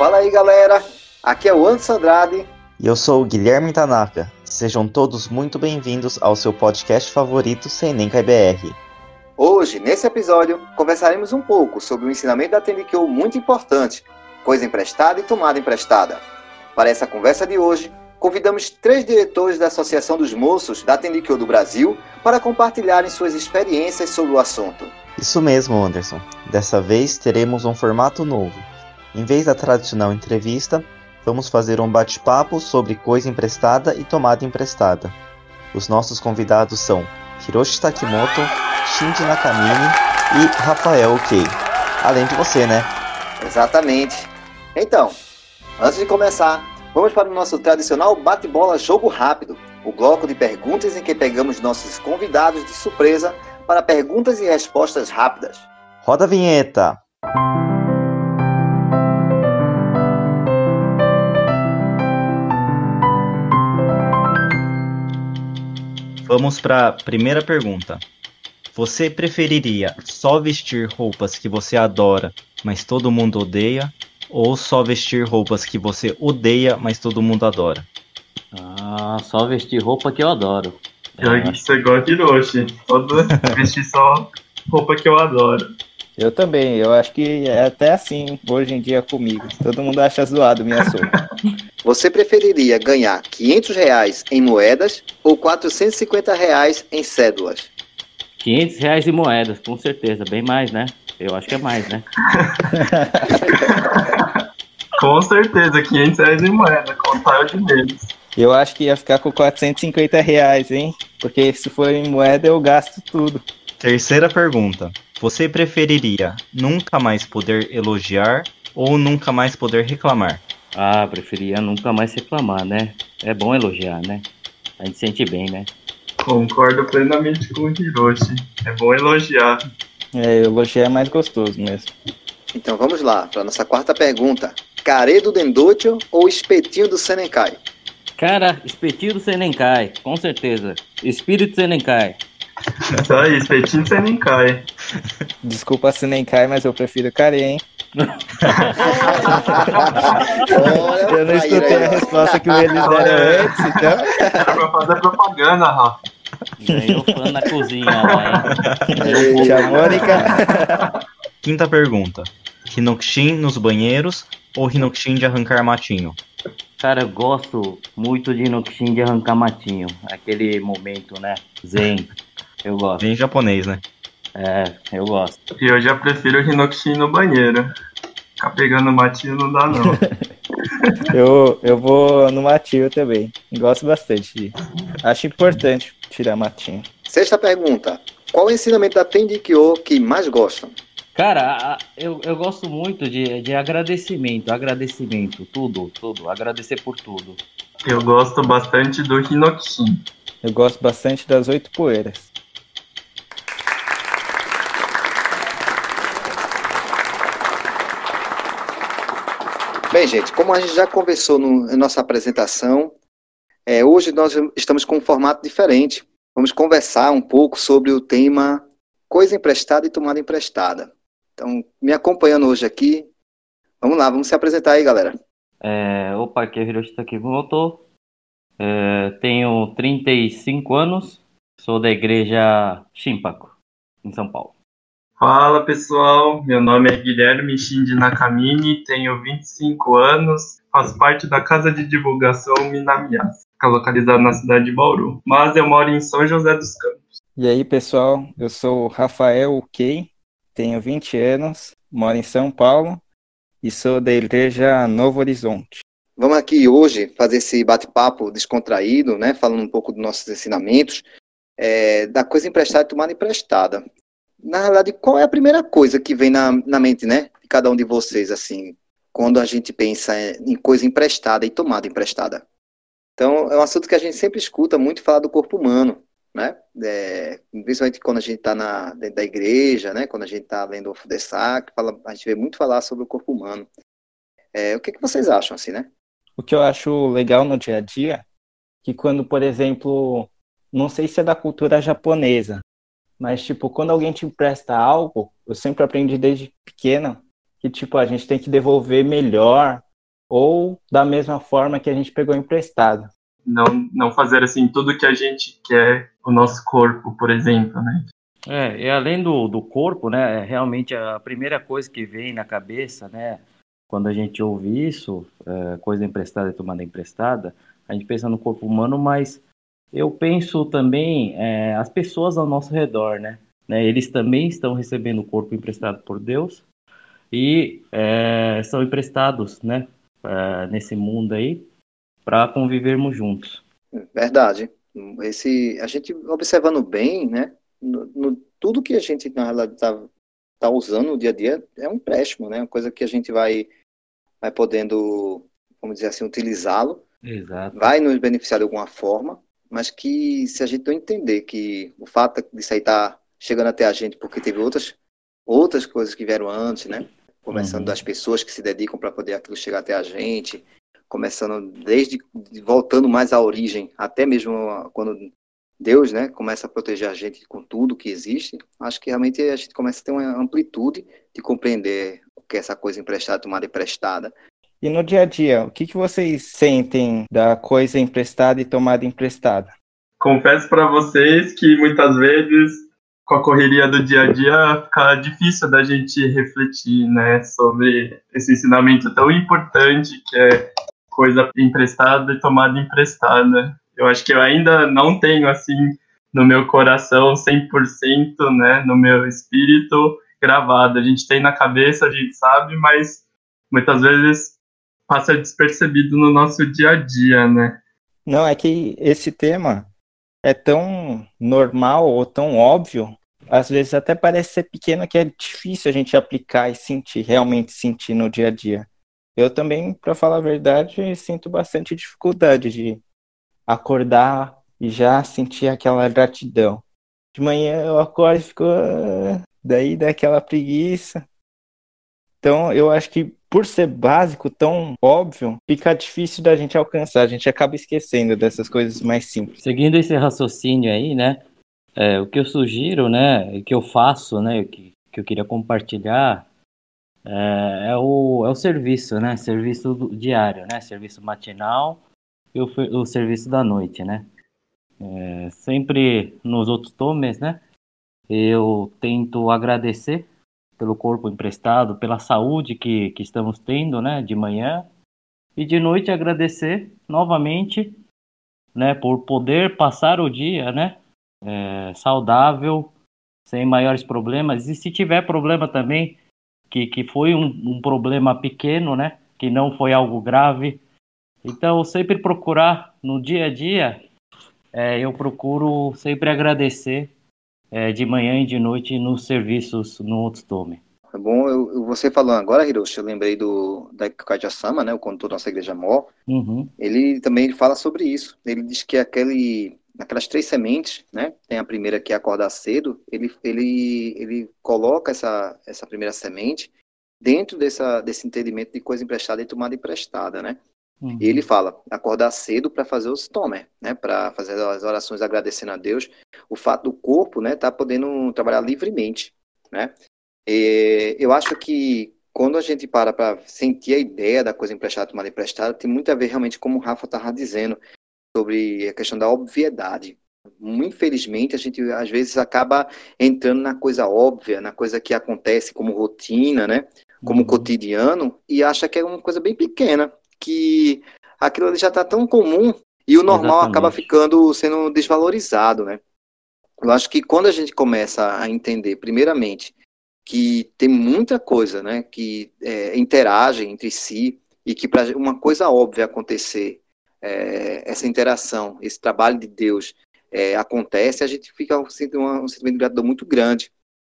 Fala aí, galera. Aqui é o Anderson Andrade. E eu sou o Guilherme Tanaka. Sejam todos muito bem-vindos ao seu podcast favorito Senenkai BR. Hoje, nesse episódio, conversaremos um pouco sobre o ensinamento da Tendikyo muito importante, coisa emprestada e tomada emprestada. Para essa conversa de hoje, convidamos três diretores da Associação dos Moços da Tendikyo do Brasil para compartilharem suas experiências sobre o assunto. Isso mesmo, Anderson. Dessa vez teremos um formato novo. Em vez da tradicional entrevista, vamos fazer um bate-papo sobre coisa emprestada e tomada emprestada. Os nossos convidados são Hiroshi Takimoto, Shinji Nakamine e Rafael Kei. Além de você, né? Exatamente. Então, antes de começar, vamos para o nosso tradicional bate-bola jogo rápido, o bloco de perguntas em que pegamos nossos convidados de surpresa para perguntas e respostas rápidas. Roda a vinheta! Vamos para a primeira pergunta. Você preferiria só vestir roupas que você adora, mas todo mundo odeia, ou só vestir roupas que você odeia, mas todo mundo adora? Ah, só vestir roupa que eu adoro. Eu É, você gosta de Hiroshi. Todo vestir só roupa que eu adoro. Eu também, eu acho que é até assim hoje em dia comigo. Todo mundo acha zoado minha sopa. Você preferiria ganhar 500 reais em moedas ou 450 reais em cédulas? 500 reais em moedas, com certeza. Bem mais, né? Eu acho que é mais, né? Com certeza, 500 reais em moeda, contar de menos. Eu acho que ia ficar com 450 reais, hein? Porque se for em moeda eu gasto tudo. Terceira pergunta. Você preferiria nunca mais poder elogiar ou nunca mais poder reclamar? Ah, preferia nunca mais reclamar, né? É bom elogiar, né? A gente sente bem, né? Concordo plenamente com o Hiroshi. É bom elogiar. É, elogiar é mais gostoso mesmo. Então vamos lá, para nossa quarta pergunta. Care do Dendocho ou espetinho do Senenkai? Cara, espetinho do Senenkai, com certeza. Espírito Senenkai. Isso aí, espetinho você nem cai. Desculpa se nem cai, mas eu prefiro care, hein? Olha Eu não escutei aí, a resposta que eles deram antes, então. Era pra fazer propaganda, Rafa. Ganhou fã na cozinha lá, hein? Tia Mônica. Quinta pergunta. Hinokshin nos banheiros ou Hinokshin de arrancar matinho? Cara, eu gosto muito de Inokshin de arrancar matinho. Aquele momento, né? Zen. Eu gosto. Bem japonês, né? É, eu gosto. E eu já prefiro o Hinokshin no banheiro. Ficar pegando matinho não dá, não. Eu, eu vou no matinho também. Gosto bastante disso. Acho importante tirar matinho. Sexta pergunta. Qual o ensinamento da Tendikyo que mais gostam? Cara, eu, eu gosto muito de, de agradecimento, agradecimento, tudo, tudo, agradecer por tudo. Eu gosto bastante do Hinokshin. Eu gosto bastante das oito poeiras. Bem, gente, como a gente já conversou no, na nossa apresentação, é, hoje nós estamos com um formato diferente. Vamos conversar um pouco sobre o tema coisa emprestada e tomada emprestada. Então, me acompanhando hoje aqui, vamos lá, vamos se apresentar aí, galera. É, opa, aqui é o Hiroshi Takimoto, é, tenho 35 anos, sou da igreja Shimpaku, em São Paulo. Fala pessoal, meu nome é Guilherme Shinji Nakamine, tenho 25 anos, faço parte da casa de divulgação Minamias, fica localizada na cidade de Bauru, mas eu moro em São José dos Campos. E aí, pessoal, eu sou o Rafael Kei, tenho 20 anos, moro em São Paulo e sou da igreja Novo Horizonte. Vamos aqui hoje fazer esse bate-papo descontraído, né? Falando um pouco dos nossos ensinamentos, é, da coisa emprestada e tomada emprestada. Na realidade, qual é a primeira coisa que vem na, na mente, né? De cada um de vocês, assim, quando a gente pensa em coisa emprestada e tomada emprestada? Então, é um assunto que a gente sempre escuta muito falar do corpo humano, né? É, principalmente quando a gente está dentro da igreja, né? Quando a gente está lendo o Fudessac, fala, a gente vê muito falar sobre o corpo humano. É, o que, que vocês acham, assim, né? O que eu acho legal no dia a dia, que quando, por exemplo, não sei se é da cultura japonesa, mas, tipo, quando alguém te empresta algo, eu sempre aprendi desde pequena que, tipo, a gente tem que devolver melhor ou da mesma forma que a gente pegou emprestado. Não, não fazer assim tudo que a gente quer o nosso corpo, por exemplo, né? É, e além do, do corpo, né, é realmente a primeira coisa que vem na cabeça, né, quando a gente ouve isso, é, coisa emprestada e tomada emprestada, a gente pensa no corpo humano, mas eu penso também é, as pessoas ao nosso redor, né? né? Eles também estão recebendo o corpo emprestado por Deus e é, são emprestados, né? É, nesse mundo aí para convivermos juntos. Verdade. Esse, a gente observando bem, né? No, no tudo que a gente na realidade está tá usando no dia a dia é um empréstimo, né? Uma coisa que a gente vai, vai podendo, vamos dizer assim, utilizá-lo. Vai nos beneficiar de alguma forma, mas que se a gente não entender que o fato aí estar tá chegando até a gente porque teve outras, outras coisas que vieram antes, né? Começando uhum. das pessoas que se dedicam para poder aquilo chegar até a gente, começando desde voltando mais à origem, até mesmo quando Deus, né, começa a proteger a gente com tudo que existe. Acho que realmente a gente começa a ter uma amplitude de compreender o que é essa coisa emprestada, tomada emprestada. E no dia a dia, o que, que vocês sentem da coisa emprestada e tomada emprestada? Confesso para vocês que muitas vezes com a correria do dia a dia, fica difícil da gente refletir, né, sobre esse ensinamento tão importante que é coisa emprestada e tomada emprestada. Eu acho que eu ainda não tenho, assim, no meu coração 100%, né, no meu espírito gravado. A gente tem na cabeça, a gente sabe, mas muitas vezes passa despercebido no nosso dia a dia, né? Não, é que esse tema é tão normal ou tão óbvio às vezes até parece ser pequeno que é difícil a gente aplicar e sentir, realmente sentir no dia a dia. Eu também, para falar a verdade, sinto bastante dificuldade de acordar e já sentir aquela gratidão. De manhã eu acordo e fico. Ah", daí dá aquela preguiça. Então eu acho que por ser básico, tão óbvio, fica difícil da gente alcançar. A gente acaba esquecendo dessas coisas mais simples. Seguindo esse raciocínio aí, né? É, o que eu sugiro, né, o que eu faço, né, que, que eu queria compartilhar é, é, o, é o serviço, né, serviço diário, né, serviço matinal e o, o serviço da noite, né. É, sempre nos outros tomes, né, eu tento agradecer pelo corpo emprestado, pela saúde que, que estamos tendo, né, de manhã e de noite agradecer novamente, né, por poder passar o dia, né, é, saudável, sem maiores problemas. E se tiver problema também, que, que foi um, um problema pequeno, né? Que não foi algo grave. Então, sempre procurar no dia a dia, é, eu procuro sempre agradecer é, de manhã e de noite nos serviços no Otstome. É bom, eu, você falando agora, Hiroshi, eu lembrei do da Kaja-sama, né, o condutor da nossa igreja mó. Uhum. Ele também ele fala sobre isso. Ele diz que aquele naquelas três sementes, né? Tem a primeira que é acordar cedo, ele, ele, ele coloca essa, essa primeira semente dentro dessa, desse entendimento de coisa emprestada e tomada emprestada, né? Uhum. E ele fala, acordar cedo para fazer os tomer, né? Para fazer as orações agradecendo a Deus. O fato do corpo, né? Tá podendo trabalhar livremente, né? E eu acho que quando a gente para para sentir a ideia da coisa emprestada, tomada emprestada, tem muito a ver realmente como o Rafa estava dizendo, sobre a questão da obviedade. Infelizmente, a gente às vezes acaba entrando na coisa óbvia, na coisa que acontece como rotina, né? Como uhum. cotidiano, e acha que é uma coisa bem pequena, que aquilo já está tão comum e o normal Exatamente. acaba ficando sendo desvalorizado, né? Eu acho que quando a gente começa a entender, primeiramente, que tem muita coisa, né, que é, interage entre si e que para uma coisa óbvia acontecer, é, essa interação, esse trabalho de Deus é, acontece, a gente fica um, um sentimento de gratidão muito grande.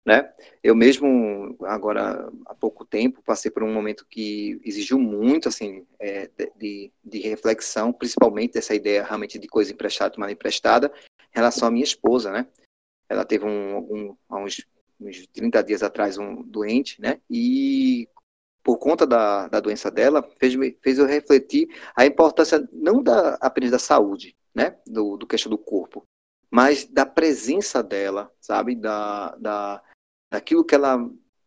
Né? Eu mesmo, agora há pouco tempo, passei por um momento que exigiu muito assim, é, de, de, reflexão, principalmente dessa ideia realmente de coisa emprestada, tomada emprestada, em relação à minha esposa. Né? Ela teve um, um, há uns, uns 30 dias atrás um doente, né? e por conta da, da doença dela, fez, fez eu refletir a importância não da, apenas da saúde, né, do, do questão do corpo, mas da presença dela, sabe, da, da, daquilo que ela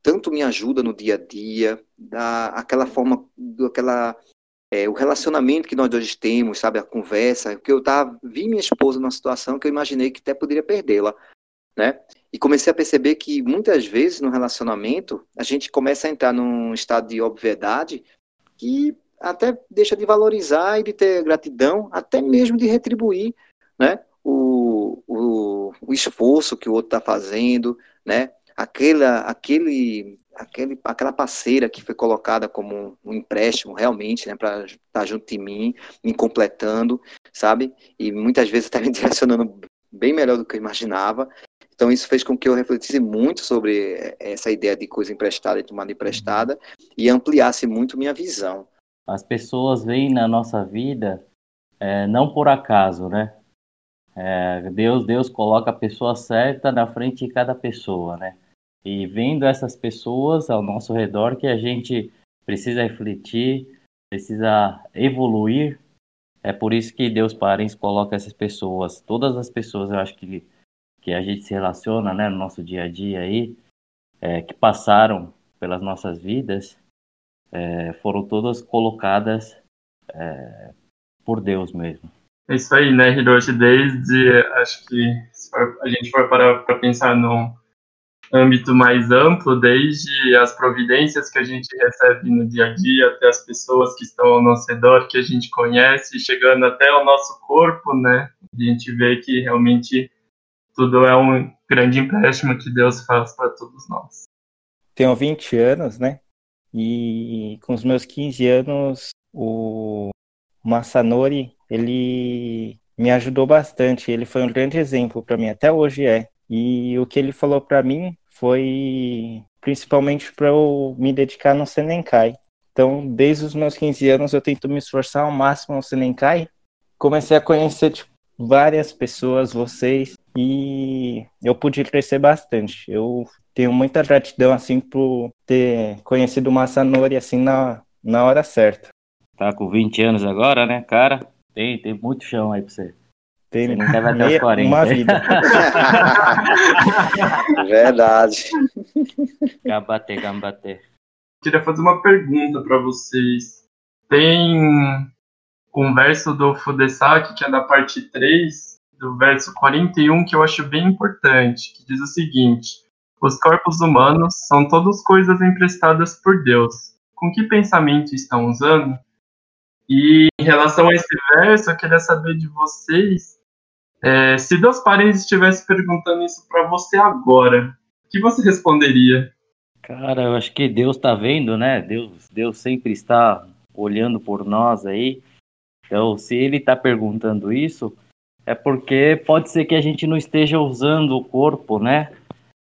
tanto me ajuda no dia a dia, da aquela forma, daquela é, o relacionamento que nós dois temos, sabe, a conversa, que eu tava, vi minha esposa numa situação que eu imaginei que até poderia perdê-la, né? E comecei a perceber que muitas vezes no relacionamento a gente começa a entrar num estado de obviedade que até deixa de valorizar e de ter gratidão, até mesmo de retribuir, né? O, o, o esforço que o outro está fazendo, né? Aquela, aquele, aquele, aquela parceira que foi colocada como um empréstimo realmente, né, para estar tá junto de mim, me completando, sabe? E muitas vezes até me direcionando bem melhor do que eu imaginava. Então isso fez com que eu refletisse muito sobre essa ideia de coisa emprestada e tomada emprestada e ampliasse muito minha visão. As pessoas vêm na nossa vida é, não por acaso, né? É, Deus, Deus coloca a pessoa certa na frente de cada pessoa, né? E vendo essas pessoas ao nosso redor que a gente precisa refletir, precisa evoluir. É por isso que Deus Parens coloca essas pessoas, todas as pessoas, eu acho que que a gente se relaciona, né, no nosso dia a dia aí, é, que passaram pelas nossas vidas, é, foram todas colocadas é, por Deus mesmo. É isso aí, né, Hiroshi? Desde, acho que a gente for parar para pensar num âmbito mais amplo, desde as providências que a gente recebe no dia a dia, até as pessoas que estão ao nosso redor, que a gente conhece, chegando até o nosso corpo, né? A gente vê que realmente tudo é um grande empréstimo que Deus faz para todos nós. Tenho 20 anos, né? E com os meus 15 anos, o Masanori, ele me ajudou bastante. Ele foi um grande exemplo para mim, até hoje é. E o que ele falou para mim foi principalmente para eu me dedicar no Senenkai. Então, desde os meus 15 anos, eu tento me esforçar ao máximo no Senenkai. Comecei a conhecer tipo, várias pessoas, vocês, e eu pude crescer bastante. Eu tenho muita gratidão, assim, por ter conhecido o Masanori, assim, na, na hora certa. Tá com 20 anos agora, né, cara? Tem, tem muito chão aí pra você. Tem você deve até os 40. uma vida. Verdade. Gambate, gambate. Queria fazer uma pergunta para vocês. Tem um verso do Fudesaki, que é da parte 3, do verso 41, que eu acho bem importante, que diz o seguinte: Os corpos humanos são todas coisas emprestadas por Deus. Com que pensamento estão usando? E em relação a esse verso, eu queria saber de vocês é, se Deus Parens estivesse perguntando isso para você agora, o que você responderia? Cara, eu acho que Deus está vendo, né? Deus, Deus sempre está olhando por nós aí. Então, se Ele está perguntando isso, é porque pode ser que a gente não esteja usando o corpo, né?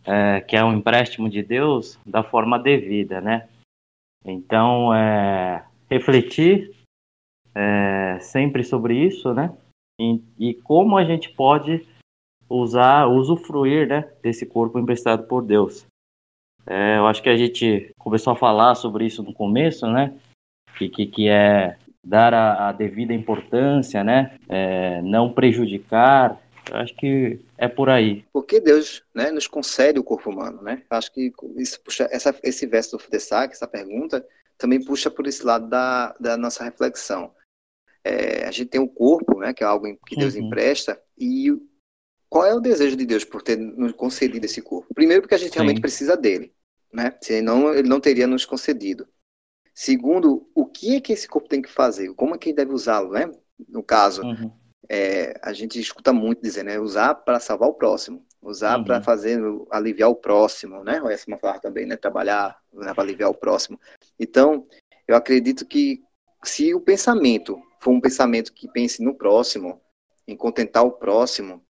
É, que é um empréstimo de Deus, da forma devida, né? Então, é, refletir é, sempre sobre isso, né? E, e, como a gente pode usar, usufruir, né? Desse corpo emprestado por Deus. É, eu acho que a gente começou a falar sobre isso no começo, né? Que, que, que é dar a, a devida importância, né? É, não prejudicar. Eu acho que é por aí. Porque Deus né, nos concede o corpo humano, né? Acho que isso puxa, essa, esse verso do Fudessac, essa pergunta, também puxa por esse lado da, da nossa reflexão. É, a gente tem o corpo, né, que é algo que Deus uhum. empresta, e qual é o desejo de Deus por ter nos concedido esse corpo? Primeiro, porque a gente Sim. realmente precisa dele, né? Senão ele não teria nos concedido. Segundo, o que é que esse corpo tem que fazer? Como é que ele deve usá-lo, né? No caso, uhum. é, a gente escuta muito dizer, né? Usar para salvar o próximo, usar uhum. para fazer, aliviar o próximo, né? O uma palavra também, né? Trabalhar né? para aliviar o próximo. Então, eu acredito que se o pensamento for um pensamento que pense no próximo, em contentar o próximo,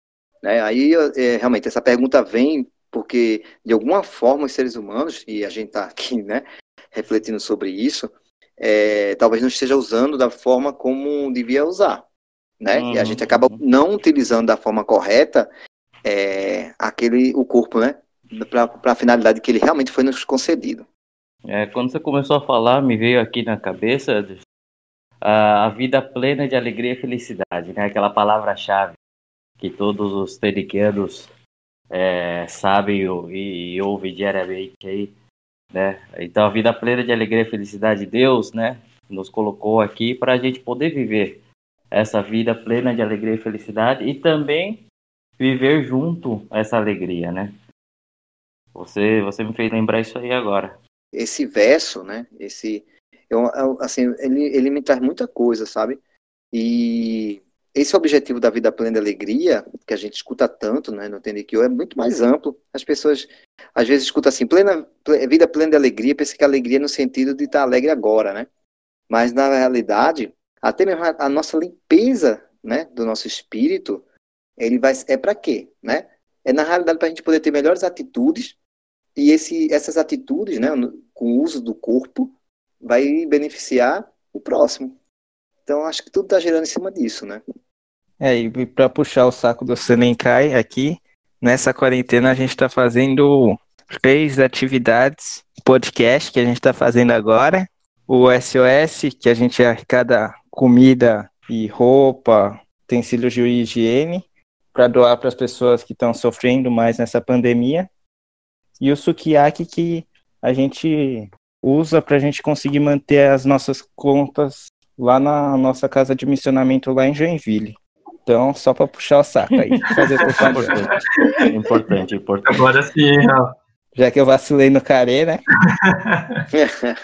né? Aí, é, realmente, essa pergunta vem porque, de alguma forma, os seres humanos, e a gente está aqui, né? refletindo sobre isso, é, talvez não esteja usando da forma como devia usar, né? Uhum. E a uhum. gente acaba não utilizando da forma correta é, aquele o corpo, né? Para a finalidade que ele realmente foi nos concedido. É, quando você começou a falar, me veio aqui na cabeça a, vida plena de alegria e felicidade, né? Aquela palavra-chave que todos os teriquianos é, sabem e, e ouvem diariamente aí né? Então a vida plena de alegria e felicidade de Deus, né? nos colocou aqui para a gente poder viver essa vida plena de alegria e felicidade e também viver junto essa alegria, né? Você, você me fez lembrar isso aí agora. Esse verso, né? Esse, eu, eu, assim, ele, ele me traz muita coisa, sabe? E esse objetivo da vida plena de alegria, que a gente escuta tanto, né, no TNQ, é muito mais amplo. As pessoas, às vezes, escutam assim, plena, vida plena de alegria, pensa que alegria é no sentido de estar alegre agora, né? Mas, na realidade, até mesmo a, a nossa limpeza, né, do nosso espírito, ele vai, é para quê, né? É, na realidade, para a gente poder ter melhores atitudes, e esse, essas atitudes, né, com o uso do corpo, vai beneficiar o próximo. Então, acho que tudo está girando em cima disso, né? É, e para puxar o saco do Senencai aqui, nessa quarentena a gente está fazendo três atividades, podcast que a gente está fazendo agora, o SOS, que a gente arrecada comida e roupa, utensílios de higiene, para doar para as pessoas que estão sofrendo mais nessa pandemia, e o Sukiyaki, que a gente usa para a gente conseguir manter as nossas contas lá na nossa casa de missionamento lá em Joinville. Então, só para puxar o saco aí, fazer propaganda. importante, importante. Agora sim, ó. Já que eu vacilei no Care, né?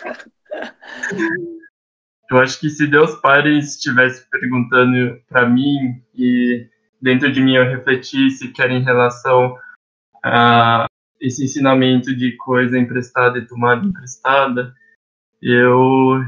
eu acho que se Deus Pai estivesse perguntando para mim e dentro de mim eu refletisse que era em relação a esse ensinamento de coisa emprestada e tomada emprestada, eu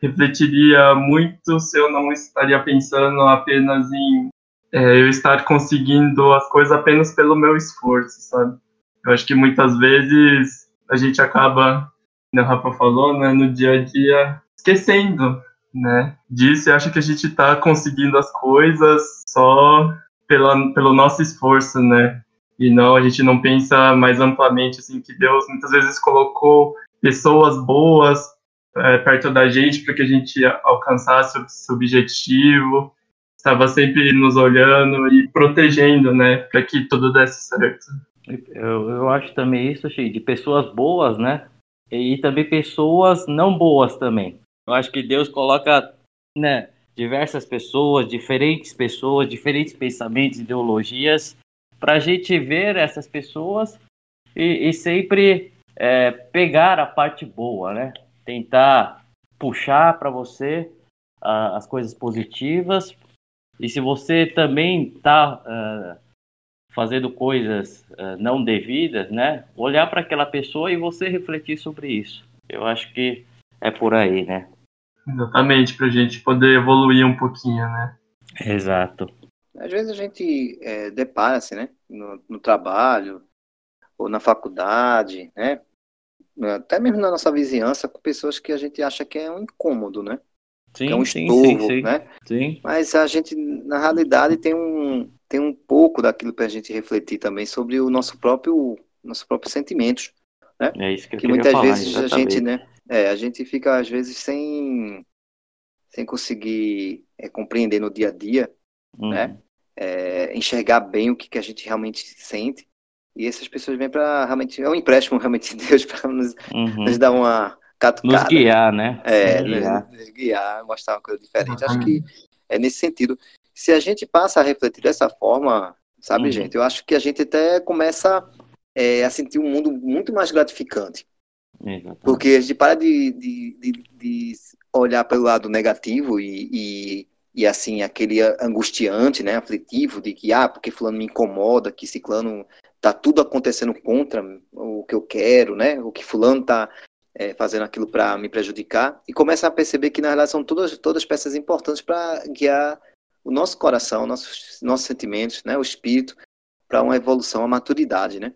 refletiria muito se eu não estaria pensando apenas em é, eu estar conseguindo as coisas apenas pelo meu esforço, sabe? Eu acho que muitas vezes a gente acaba, como o Rafa falou, né, no dia a dia esquecendo, né, disso e acha que a gente está conseguindo as coisas só pela, pelo nosso esforço, né? E não, a gente não pensa mais amplamente, assim, que Deus muitas vezes colocou pessoas boas é, perto da gente para que a gente alcançasse esse objetivo, estava sempre nos olhando e protegendo, né, para que tudo desse certo. Eu, eu acho também isso, Chi, de pessoas boas, né, e também pessoas não boas também. Eu acho que Deus coloca, né, diversas pessoas, diferentes pessoas, diferentes pensamentos, ideologias, para a gente ver essas pessoas e, e sempre é, pegar a parte boa, né? Tentar puxar para você uh, as coisas positivas e se você também está uh, fazendo coisas uh, não devidas, né? Olhar para aquela pessoa e você refletir sobre isso. Eu acho que é por aí, né? Exatamente, para a gente poder evoluir um pouquinho, né? Exato. Às vezes a gente é, depara-se, né? No, no, trabalho ou na faculdade, né? Até mesmo na nossa vizinhança, com pessoas que a gente acha que é um incômodo, né? Sim, que é um sim, estorvo, sim, né? Sim. Mas a gente, na realidade, tem um, tem um pouco daquilo para a gente refletir também sobre o nosso próprio, nossos próprios sentimentos, né? É isso que, eu que muitas falar, vezes exatamente. a gente, né? É, a gente fica às vezes sem, sem conseguir é, compreender no dia a dia, Uhum. né? É, enxergar bem o que, que a gente realmente sente. E essas pessoas vêm para realmente é um empréstimo realmente de Deus para nos, Uhum. nos dar uma catucada. Nos guiar, né? É, Nos nos, guiar. nos guiar, mostrar uma coisa diferente. Acho que é nesse sentido. Se a gente passa a refletir dessa forma, sabe, Uhum. gente, eu acho que a gente até começa é, a sentir um mundo muito mais gratificante. Exatamente. Porque a gente para de, de, de, de olhar pelo lado negativo e, e, e, assim, aquele angustiante, né, aflitivo, de que, ah, porque fulano me incomoda, que ciclano tá tudo acontecendo contra o que eu quero, né, o que fulano tá é, fazendo aquilo para me prejudicar, e começa a perceber que, na realidade, são todas, todas peças importantes para guiar o nosso coração, nossos, nossos sentimentos, né, o espírito, para uma evolução, uma maturidade, né.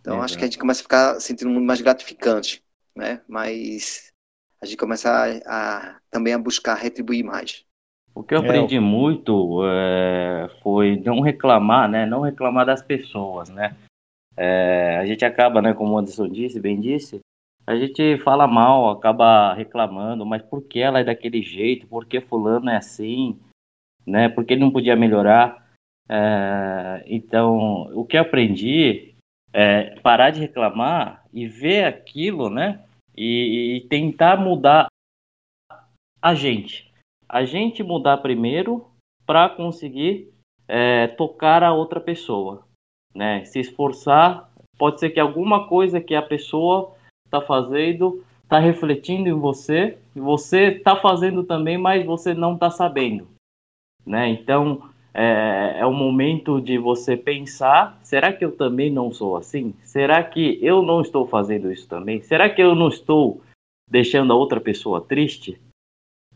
Então, acho que a gente começa a ficar sentindo um mundo mais gratificante, né? Mas a gente começa a, a também a buscar retribuir mais. O que eu É, aprendi muito é, foi não reclamar, né? Não reclamar das pessoas, né? É, a gente acaba, né? Como o Anderson disse, bem disse, a gente fala mal, acaba reclamando, mas por que ela é daquele jeito? Por que fulano é assim? Né? Por que ele não podia melhorar? É, então, o que eu aprendi é parar de reclamar e ver aquilo, né? E, e tentar mudar a gente. A gente mudar primeiro para conseguir é, tocar a outra pessoa, né? Se esforçar, pode ser que alguma coisa que a pessoa está fazendo está refletindo em você você está fazendo também, mas você não está sabendo, né? Então é, é o momento de você pensar: será que eu também não sou assim? Será que eu não estou fazendo isso também? Será que eu não estou deixando a outra pessoa triste?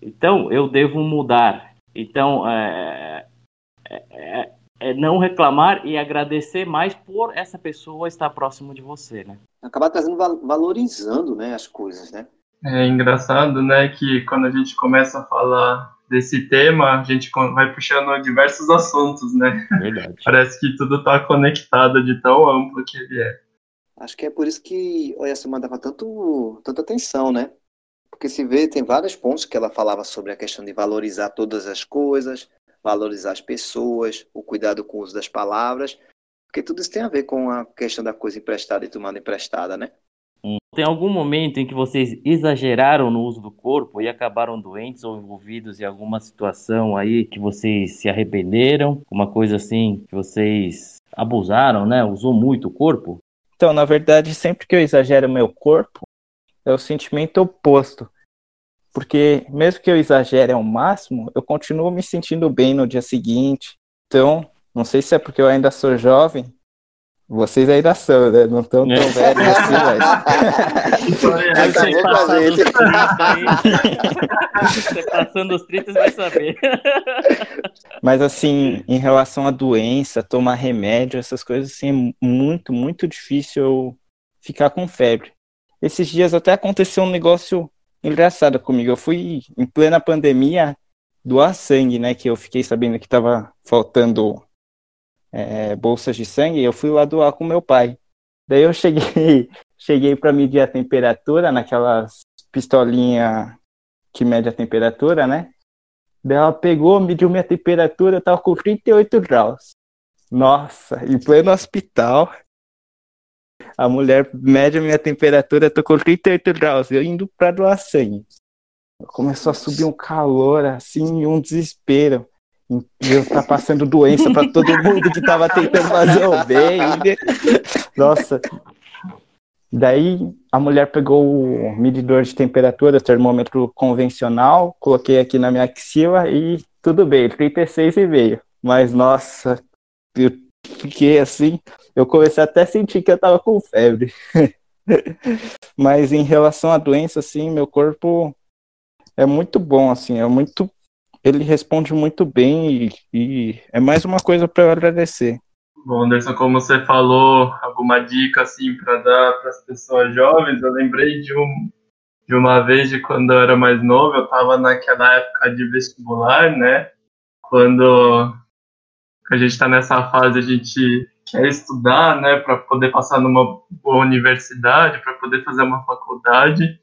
Então eu devo mudar. Então é, é, é, é não reclamar e agradecer mais por essa pessoa estar próximo de você, né? Acabar trazendo valorizando, né, as coisas, né? É engraçado, né, que quando a gente começa a falar desse tema, a gente vai puxando diversos assuntos, né? Verdade. Parece que tudo está conectado de tão amplo que ele é. Acho que é por isso que o Oyasuma dava tanto, tanta atenção, né? Porque se vê, tem vários pontos que ela falava sobre a questão de valorizar todas as coisas, valorizar as pessoas, o cuidado com o uso das palavras, porque tudo isso tem a ver com a questão da coisa emprestada e tomada emprestada, né? Tem algum momento em que vocês exageraram no uso do corpo e acabaram doentes ou envolvidos em alguma situação aí que vocês se arrependeram? Uma coisa assim que vocês abusaram, né? Usou muito o corpo? Então, na verdade, sempre que eu exagero meu corpo, é o sentimento oposto. Porque mesmo que eu exagere ao máximo, eu continuo me sentindo bem no dia seguinte. Então, não sei se é porque eu ainda sou jovem, vocês ainda são, né? Não estão tão é. velhos assim, mas. Você passando, os 30, você passando os 30, você vai saber. Mas assim, em relação à doença, tomar remédio, essas coisas, assim, é muito, muito difícil eu ficar com febre. Esses dias até aconteceu um negócio engraçado comigo. Eu fui em plena pandemia doar sangue, né? Que eu fiquei sabendo que estava faltando é, bolsas de sangue, eu fui lá doar com meu pai. Daí eu cheguei, cheguei para medir a temperatura naquelas pistolinha que mede a temperatura, né? Daí ela pegou, mediu minha temperatura, eu tava com 38 graus. Nossa, em pleno hospital. A mulher mede a minha temperatura, tô com 38 graus, eu indo pra doar sangue. Começou a subir um calor, assim, um desespero. Eu tá passando doença para todo mundo que tava tentando fazer o bem. Nossa. Daí a mulher pegou o medidor de temperatura, termômetro convencional, coloquei aqui na minha axila e tudo bem, 36,5. Mas nossa, eu fiquei assim, eu comecei até a sentir que eu tava com febre. Mas em relação à doença, assim, meu corpo é muito bom, assim, é muito ele responde muito bem e, e é mais uma coisa para eu agradecer. Bom, Anderson, como você falou, alguma dica assim para dar para as pessoas jovens, eu lembrei de um de uma vez de quando eu era mais novo, eu estava naquela época de vestibular, né? Quando a gente está nessa fase, a gente quer estudar, né, para poder passar numa boa universidade, para poder fazer uma faculdade.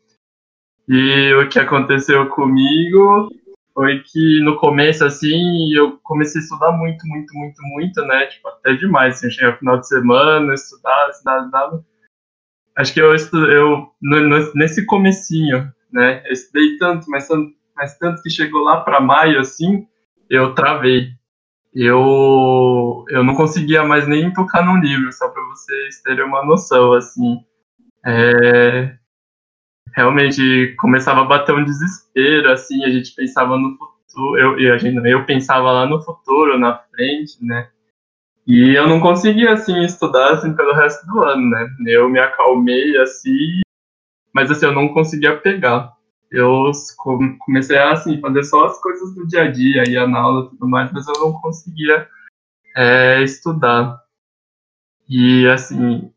E o que aconteceu comigo foi que no começo, assim, eu comecei a estudar muito, muito, muito, muito, né? Tipo, até demais. Assim, eu chegava no final de semana, estudava, estudava, estudava. Acho que eu, eu nesse comecinho, né? Eu estudei tanto, mas mas tanto que chegou lá para maio, assim, eu travei. Eu, eu não conseguia mais nem tocar no livro, só para vocês terem uma noção, assim. É, realmente começava a bater um desespero, assim, a gente pensava no futuro, eu, eu, gente, eu pensava lá no futuro, na frente, né? E eu não conseguia, assim, estudar, assim, pelo resto do ano, né? Eu me acalmei, assim, mas, assim, eu não conseguia pegar. Eu comecei a, assim, fazer só as coisas do dia a dia, ia na aula e tudo mais, mas eu não conseguia é, estudar. E, assim,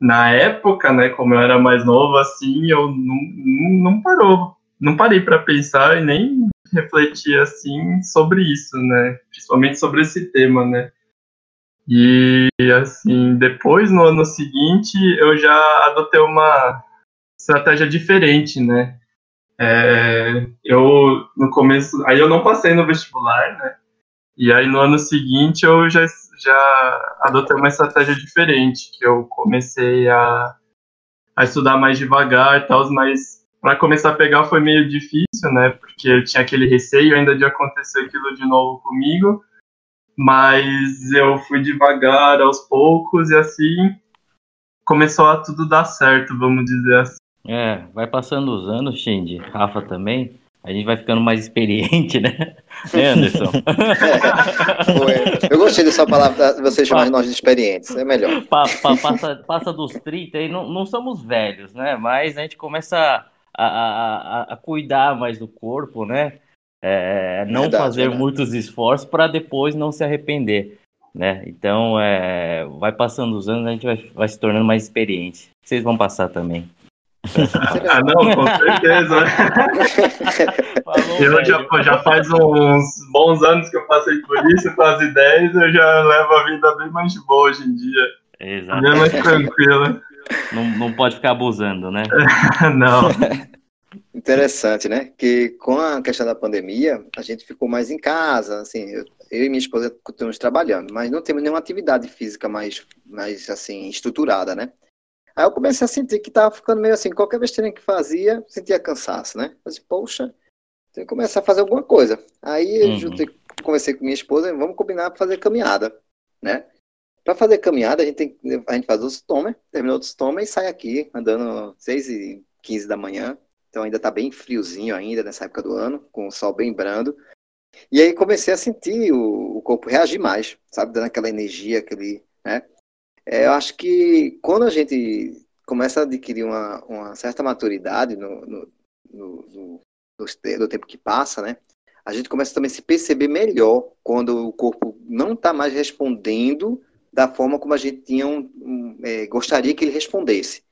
na época, né, como eu era mais novo, assim, eu não, não, não parou, não parei para pensar e nem refletir assim sobre isso, né, principalmente sobre esse tema, né. E assim, depois no ano seguinte eu já adotei uma estratégia diferente, né. É, eu no começo, aí eu não passei no vestibular, né. E aí no ano seguinte eu já já adotei uma estratégia diferente, que eu comecei a, a estudar mais devagar e tal, mas Para começar a pegar foi meio difícil, né? Porque eu tinha aquele receio ainda de acontecer aquilo de novo comigo. Mas eu fui devagar, aos poucos, e assim começou a tudo dar certo, vamos dizer assim. É, vai passando os anos, Shindy, Rafa também, a gente vai ficando mais experiente, né? Né, Anderson? É, eu gostei dessa palavra, você chamar nós de experientes, é melhor. Pa, pa, passa, passa dos 30 e não, não somos velhos, né? Mas a gente começa a, a, a cuidar mais do corpo, né? É, não verdade, fazer verdade. muitos esforços para depois não se arrepender, né? Então, é, vai passando os anos, a gente vai, vai se tornando mais experiente. Vocês vão passar também. Ah, não, com certeza. Falou, eu já, já faz uns bons anos que eu passei por isso, com as ideias, eu já levo a vida bem mais boa hoje em dia. Exato. Bem mais tranquila. Não, não pode ficar abusando, né? não. Interessante, né? Que com a questão da pandemia, a gente ficou mais em casa, assim, eu, eu e minha esposa continuamos trabalhando, mas não temos nenhuma atividade física mais, mais assim, estruturada, né? Aí eu comecei a sentir que tava ficando meio assim, qualquer besteira que fazia, sentia cansaço, né? Eu disse, poxa, tem que começar a fazer alguma coisa. Aí eu uhum. conversei com minha esposa, vamos combinar para fazer caminhada, né? Para fazer caminhada, a gente tem a gente faz o stomer, terminou o stomer e sai aqui, andando 6 e 15 da manhã. Então ainda tá bem friozinho ainda nessa época do ano, com o sol bem brando. E aí comecei a sentir o, o corpo reagir mais, sabe? Dando aquela energia, aquele, né? É, eu acho que quando a gente começa a adquirir uma, uma certa maturidade no, no, no, no, no tempo que passa, né? A gente começa também a se perceber melhor quando o corpo não está mais respondendo da forma como a gente tinha um, um, é, gostaria que ele respondesse,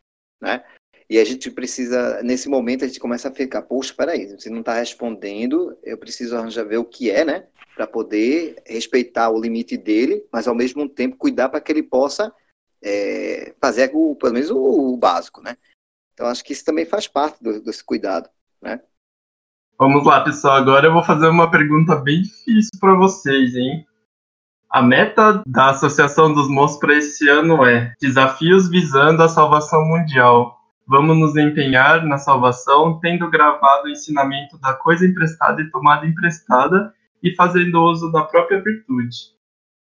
né? E a gente precisa, nesse momento, a gente começa a ficar, poxa, peraí, você não está respondendo, eu preciso arranjar ver o que é, né? Para poder respeitar o limite dele, mas ao mesmo tempo cuidar para que ele possa é, fazer o, pelo menos o, o, básico, né? Então acho que isso também faz parte do, desse cuidado, né? Vamos lá, pessoal. Agora eu vou fazer uma pergunta bem difícil para vocês, hein? A meta da Associação dos Moços para esse ano é Desafios visando a salvação mundial. Vamos nos empenhar na salvação, tendo gravado o ensinamento da coisa emprestada e tomada emprestada e fazendo uso da própria virtude.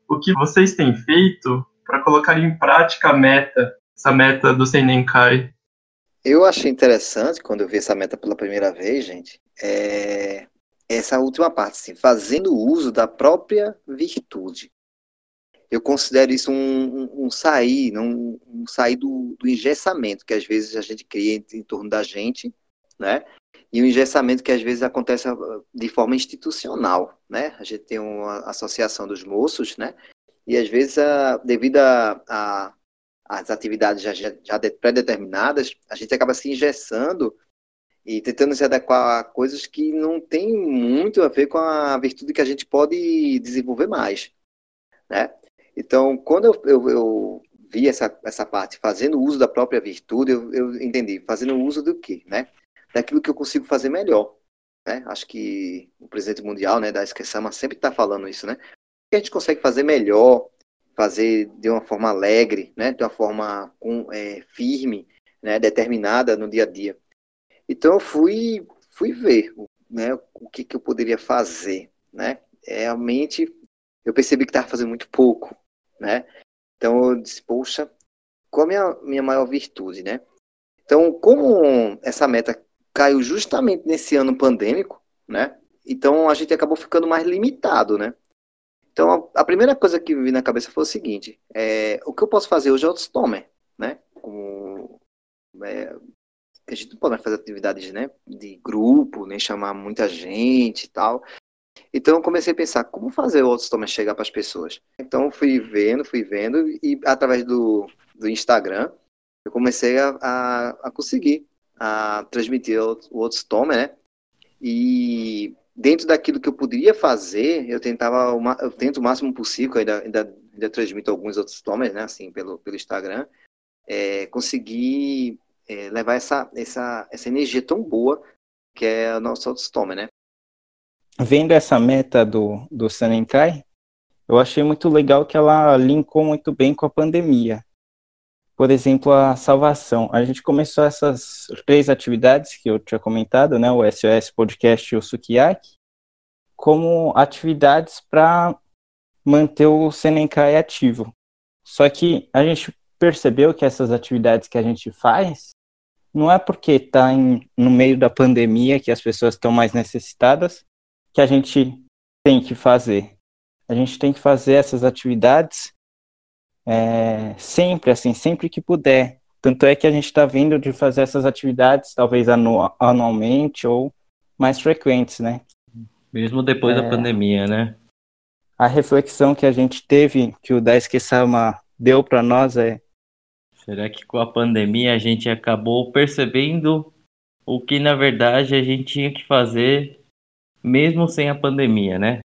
O que vocês têm feito para colocar em prática a meta, essa meta do Senenkai? Eu achei interessante quando eu vi essa meta pela primeira vez, gente, é essa última parte, assim, fazendo uso da própria virtude. Eu considero isso um, um, um sair, não, um sair do, do engessamento que às vezes a gente cria em, em torno da gente, né? E o engessamento que às vezes acontece de forma institucional, né? A gente tem uma associação dos moços, né? E às vezes, a, devido às atividades já, já pré-determinadas, a gente acaba se engessando e tentando se adequar a coisas que não tem muito a ver com a virtude que a gente pode desenvolver mais, né? Então, quando eu, eu, eu vi essa, essa parte fazendo uso da própria virtude, eu, eu entendi, fazendo uso do quê, né? Daquilo que eu consigo fazer melhor, né? Acho que o presidente mundial, né, da Esqueçama sempre está falando isso, né? Que a gente consegue fazer melhor, fazer de uma forma alegre, né, de uma forma é, firme, né, determinada no dia a dia. Então eu fui, fui ver né, o que, que eu poderia fazer. Né? Realmente eu percebi que estava fazendo muito pouco. Né? Então eu disse, poxa, qual a minha, minha maior virtude? Né? Então, como essa meta caiu justamente nesse ano pandêmico, né? Então a gente acabou ficando mais limitado, né? Então, a, primeira coisa que me veio na cabeça foi o seguinte: é, o que eu posso fazer hoje é o stomer, né? Como, é, a gente não pode fazer atividades né, de grupo, nem chamar muita gente e tal. Então, eu comecei a pensar como fazer o Autostomer chegar para as pessoas. Então, fui vendo, fui vendo, e através do, do Instagram, eu comecei a, a, a conseguir a transmitir o, o né? E dentro daquilo que eu poderia fazer, eu tentava, uma, eu tento o máximo possível, ainda, ainda, ainda transmito alguns outros tomas, né, assim, pelo, pelo Instagram, é, conseguir é, levar essa, essa, essa energia tão boa que é o nosso autostoma, né? Vendo essa meta do, do Sanenkai, eu achei muito legal que ela linkou muito bem com a pandemia. Por exemplo, a salvação. A gente começou essas três atividades que eu tinha comentado, né, o SOS Podcast e o Sukiyaki, como atividades para manter o Senenkai ativo. Só que a gente percebeu que essas atividades que a gente faz não é porque está no meio da pandemia que as pessoas estão mais necessitadas que a gente tem que fazer. A gente tem que fazer essas atividades é, sempre, assim, sempre que puder. Tanto é que a gente está vindo de fazer essas atividades, talvez anu anualmente ou mais frequentes, né? Mesmo depois é, da pandemia, né? A reflexão que a gente teve, que o Daisuke Sama deu para nós é Será que com a pandemia a gente acabou percebendo o que na verdade a gente tinha que fazer mesmo sem a pandemia, né?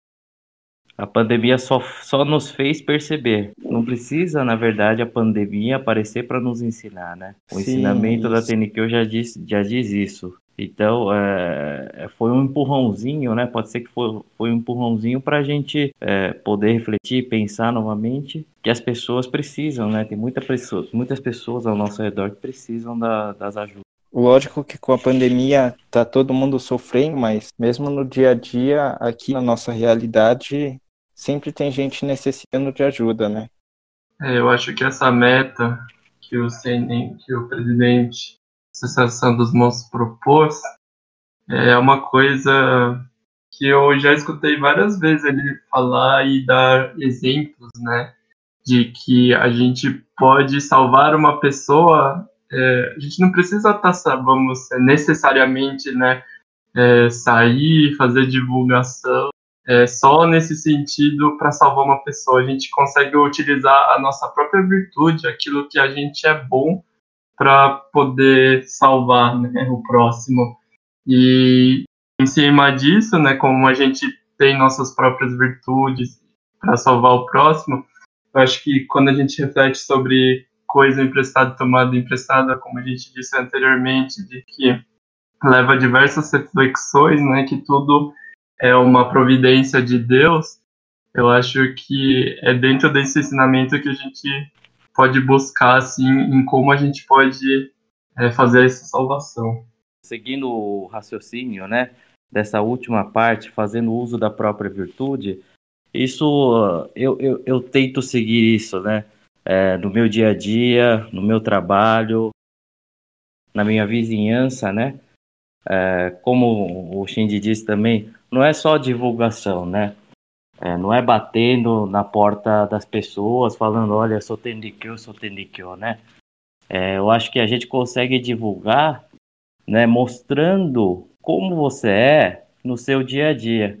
A pandemia só, só nos fez perceber. Não precisa, na verdade, a pandemia aparecer para nos ensinar, né? O Sim, ensinamento isso. da TNQ já diz, já diz isso. Então, é, foi um empurrãozinho, né? Pode ser que foi, foi um empurrãozinho para a gente é, poder refletir, pensar novamente que as pessoas precisam, né? Tem muita pessoas, muitas pessoas ao nosso redor que precisam da, das ajudas. Lógico que com a pandemia tá todo mundo sofrendo, mas mesmo no dia a dia, aqui na nossa realidade, sempre tem gente necessitando de ajuda, né? É, eu acho que essa meta que o, que o presidente Associação dos Monstros propôs é uma coisa que eu já escutei várias vezes ele falar e dar exemplos, né? De que a gente pode salvar uma pessoa, é, a gente não precisa estar, tá, vamos, necessariamente, né? É, sair, fazer divulgação, é, só nesse sentido para salvar uma pessoa. A gente consegue utilizar a nossa própria virtude, aquilo que a gente é bom, para poder salvar né, o próximo. E em cima disso, né, como a gente tem nossas próprias virtudes para salvar o próximo, eu acho que quando a gente reflete sobre coisa emprestada, tomada emprestada, como a gente disse anteriormente, de que leva diversas reflexões, né, que tudo é uma providência de Deus, eu acho que é dentro desse ensinamento que a gente pode buscar assim em como a gente pode é, fazer essa salvação. Seguindo o raciocínio, né, dessa última parte, fazendo uso da própria virtude, isso eu, eu, eu tento seguir isso, né, é, no meu dia a dia, no meu trabalho, na minha vizinhança, né, é, como o Shinji disse também, não é só divulgação, né? É, não é batendo na porta das pessoas falando, olha, sou Tendikyo, sou Tendikyo, né? É, eu acho que a gente consegue divulgar, né, mostrando como você é no seu dia a dia,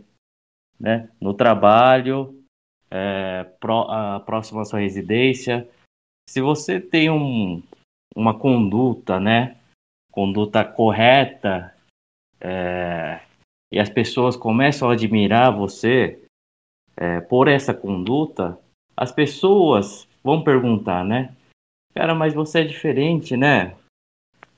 né? No trabalho, é, pró, a, próximo à sua residência. Se você tem um, uma conduta, né? Conduta correta, é, e as pessoas começam a admirar você, é, por essa conduta, as pessoas vão perguntar, né? Cara, mas você é diferente, né?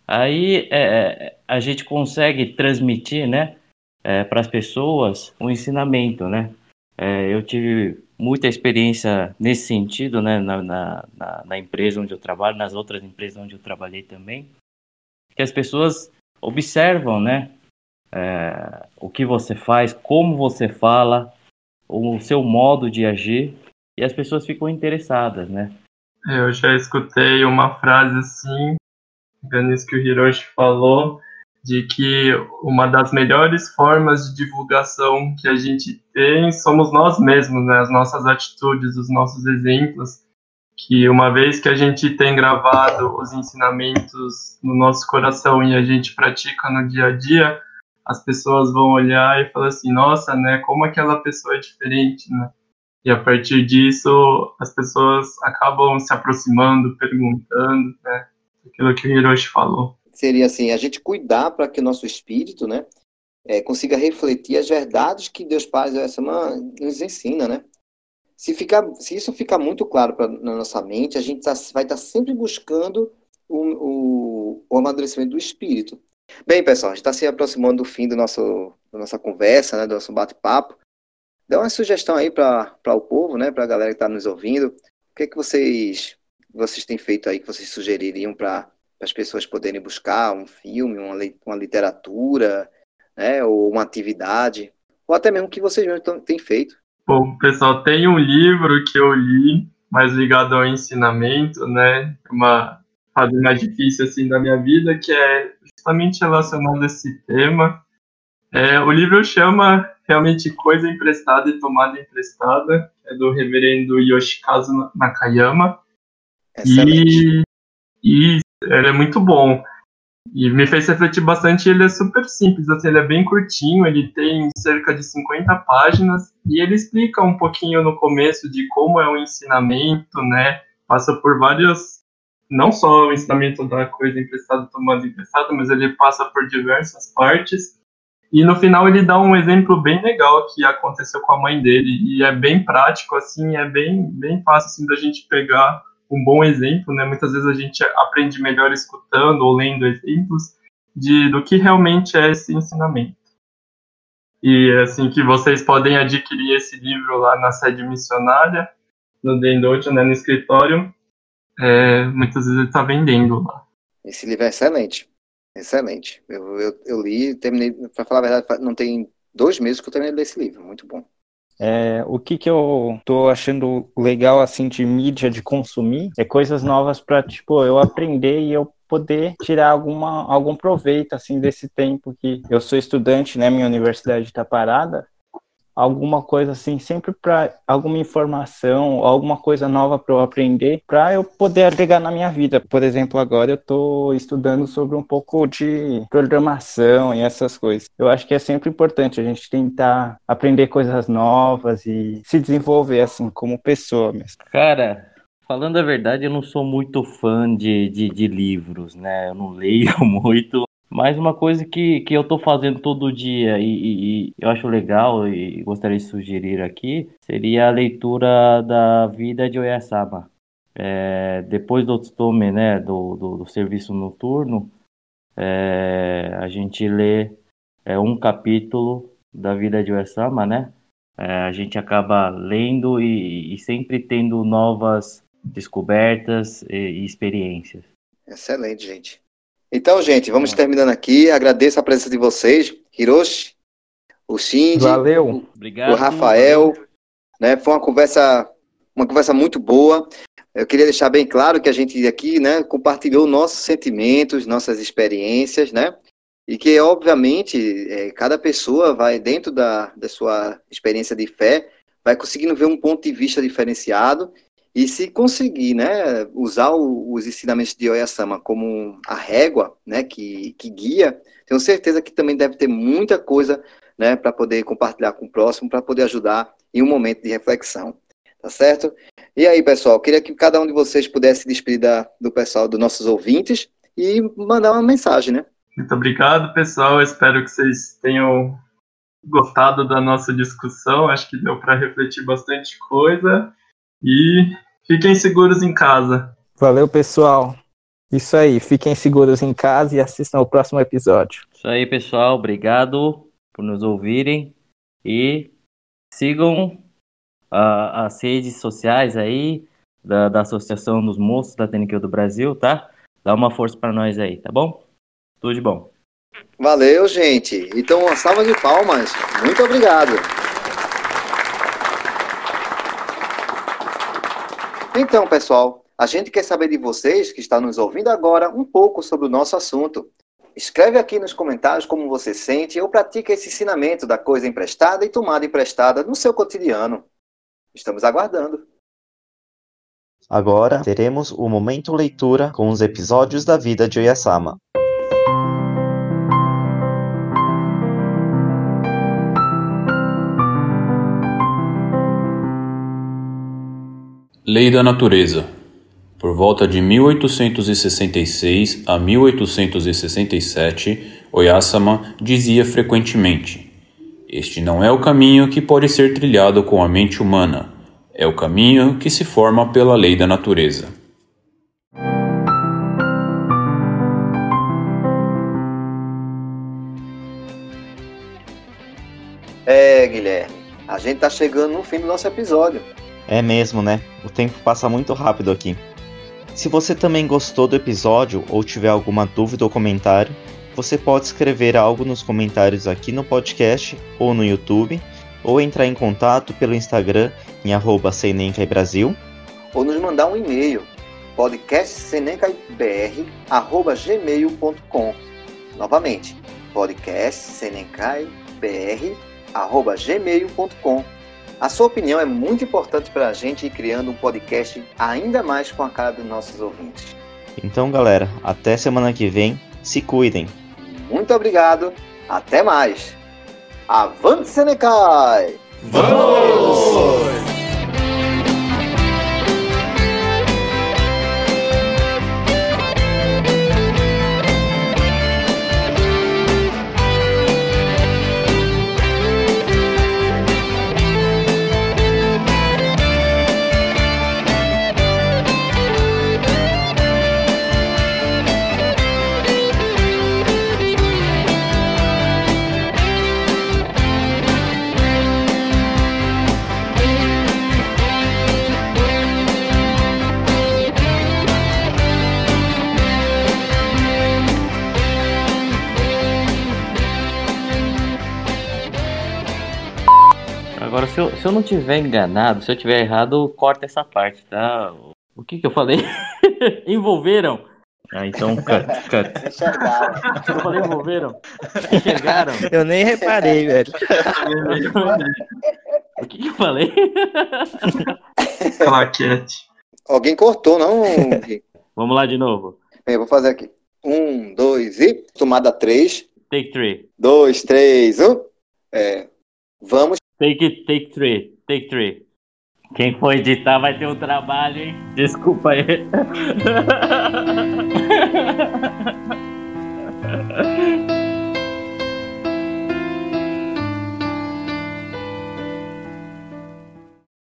Aí é, é a gente consegue transmitir, né, é, para as pessoas um ensinamento, né? É, eu tive muita experiência nesse sentido, né, na, na, na, empresa onde eu trabalho, nas outras empresas onde eu trabalhei também, que as pessoas observam, né, é, o que você faz, como você fala, o seu modo de agir e as pessoas ficam interessadas, né? Eu já escutei uma frase assim, nisso que o Hiroshi falou, de que uma das melhores formas de divulgação que a gente tem somos nós mesmos, né? As nossas atitudes, os nossos exemplos, que uma vez que a gente tem gravado os ensinamentos no nosso coração e a gente pratica no dia a dia, as pessoas vão olhar e falar assim, nossa, né, como aquela pessoa é diferente, né? E a partir disso, as pessoas acabam se aproximando, perguntando, né? Aquilo que o Hiroshi falou. Seria assim, a gente cuidar para que o nosso espírito, né, é, consiga refletir as verdades que Deus Pai essa nos ensina, né? Se, ficar, se isso ficar muito claro pra, na nossa mente, a gente tá, vai estar tá sempre buscando o, o, o amadurecimento do espírito. Bem, pessoal, a gente está se aproximando do fim do nosso, da nossa conversa, né, do nosso bate-papo. Dá uma sugestão aí para o povo, né, para a galera que está nos ouvindo. O que, é que vocês vocês têm feito aí que vocês sugeririam para as pessoas poderem buscar um filme, uma, uma literatura, né, ou uma atividade, ou até mesmo que vocês mesmos têm feito? Bom, pessoal, tem um livro que eu li, mais ligado ao ensinamento, né, uma fase mais difícil assim da minha vida, que é justamente relacionado a esse tema. É, o livro chama realmente Coisa Emprestada e Tomada Emprestada, é do reverendo Yoshikazu Nakayama. Excelente. E, e ele é muito bom. E me fez refletir bastante, ele é super simples, assim, ele é bem curtinho, ele tem cerca de 50 páginas, e ele explica um pouquinho no começo de como é o ensinamento, né, passa por várias, não só o ensinamento da coisa emprestada, tomando emprestada, mas ele passa por diversas partes, e no final ele dá um exemplo bem legal que aconteceu com a mãe dele, e é bem prático, assim, é bem, bem fácil, assim, da gente pegar um bom exemplo, né? Muitas vezes a gente aprende melhor escutando ou lendo exemplos de do que realmente é esse ensinamento. E assim que vocês podem adquirir esse livro lá na sede missionária, no Dendojo, né, no escritório, é, muitas vezes ele está vendendo lá. Esse livro é excelente, excelente. Eu, eu, eu li, terminei, para falar a verdade, não tem dois meses que eu terminei de ler esse livro, muito bom. É, o que, que eu tô achando legal assim de mídia de consumir é coisas novas para tipo eu aprender e eu poder tirar alguma algum proveito assim desse tempo que eu sou estudante, né? Minha universidade está parada alguma coisa assim, sempre para alguma informação, alguma coisa nova para eu aprender, para eu poder agregar na minha vida. Por exemplo, agora eu estou estudando sobre um pouco de programação e essas coisas. Eu acho que é sempre importante a gente tentar aprender coisas novas e se desenvolver assim como pessoa mesmo. Cara, falando a verdade, eu não sou muito fã de, de, de livros, né? Eu não leio muito. Mas uma coisa que, que eu estou fazendo todo dia e, e, e, eu acho legal e gostaria de sugerir aqui seria a leitura da vida de Oyasama. É, depois do Tsutome, né, do, do, do serviço noturno, é, a gente lê é, um capítulo da vida de Oyasama, né? É, a gente acaba lendo e, e, sempre tendo novas descobertas e experiências. Excelente, gente. Então, gente, vamos terminando aqui. Agradeço a presença de vocês, Hiroshi, o Shinji, Valeu. Obrigado. o Rafael. Né? Foi uma conversa, uma conversa muito boa. Eu queria deixar bem claro que a gente aqui, né, compartilhou nossos sentimentos, nossas experiências, né? E que, obviamente, é, cada pessoa vai, dentro da, da sua experiência de fé, vai conseguindo ver um ponto de vista diferenciado e se conseguir né, usar o, os ensinamentos de Oyasama como a régua né, que, que guia, tenho certeza que também deve ter muita coisa né, para poder compartilhar com o próximo, para poder ajudar em um momento de reflexão. Tá certo? E aí, pessoal, queria que cada um de vocês pudesse despedir da, do pessoal, dos nossos ouvintes, e mandar uma mensagem, né? Muito obrigado, pessoal. Espero que vocês tenham gostado da nossa discussão. Acho que deu para refletir bastante coisa. E fiquem seguros em casa. Valeu, pessoal. Isso aí, fiquem seguros em casa e assistam o próximo episódio. Isso aí, pessoal. Obrigado por nos ouvirem e sigam uh, as redes sociais aí da, da Associação dos Moços da TNQ do Brasil, tá? Dá uma força para nós aí, tá bom? Tudo de bom. Valeu, gente. Então, uma salva de palmas. Muito obrigado. Então, pessoal, a gente quer saber de vocês que estão nos ouvindo agora um pouco sobre o nosso assunto. Escreve aqui nos comentários como você sente ou pratica esse ensinamento da coisa emprestada e tomada emprestada no seu cotidiano. Estamos aguardando. Agora teremos o Momento Leitura com os episódios da vida de Oyasama. Lei da Natureza. Por volta de 1866 a 1867, Oyasama dizia frequentemente: Este não é o caminho que pode ser trilhado com a mente humana, é o caminho que se forma pela lei da natureza. É, Guilherme, a gente está chegando no fim do nosso episódio. É mesmo, né? O tempo passa muito rápido aqui. Se você também gostou do episódio ou tiver alguma dúvida ou comentário, você pode escrever algo nos comentários aqui no podcast ou no YouTube, ou entrar em contato pelo Instagram em arroba Brasil, ou nos mandar um e-mail podcastsenecaibr@gmail.com. Novamente, podcastsenecaibr@gmail.com. A sua opinião é muito importante para a gente ir criando um podcast ainda mais com a cara dos nossos ouvintes. Então, galera, até semana que vem. Se cuidem. Muito obrigado. Até mais. Avante Senecai! Vamos! Se eu, não tiver enganado, se eu tiver errado, corta essa parte, tá? O que que eu falei? Envolveram? Ah, então, cut, cut. Enxergaram. Eu falei envolveram? Enxergaram? Eu nem reparei, velho. O que que eu falei? Claquete. Alguém cortou, não? Vamos lá de novo. Bem, eu vou fazer aqui. Um, dois e. Tomada três. Take three. Dois, três, um. É, vamos. Take it, take three. Take three. Quem for editar vai ter um trabalho, hein? Desculpa aí.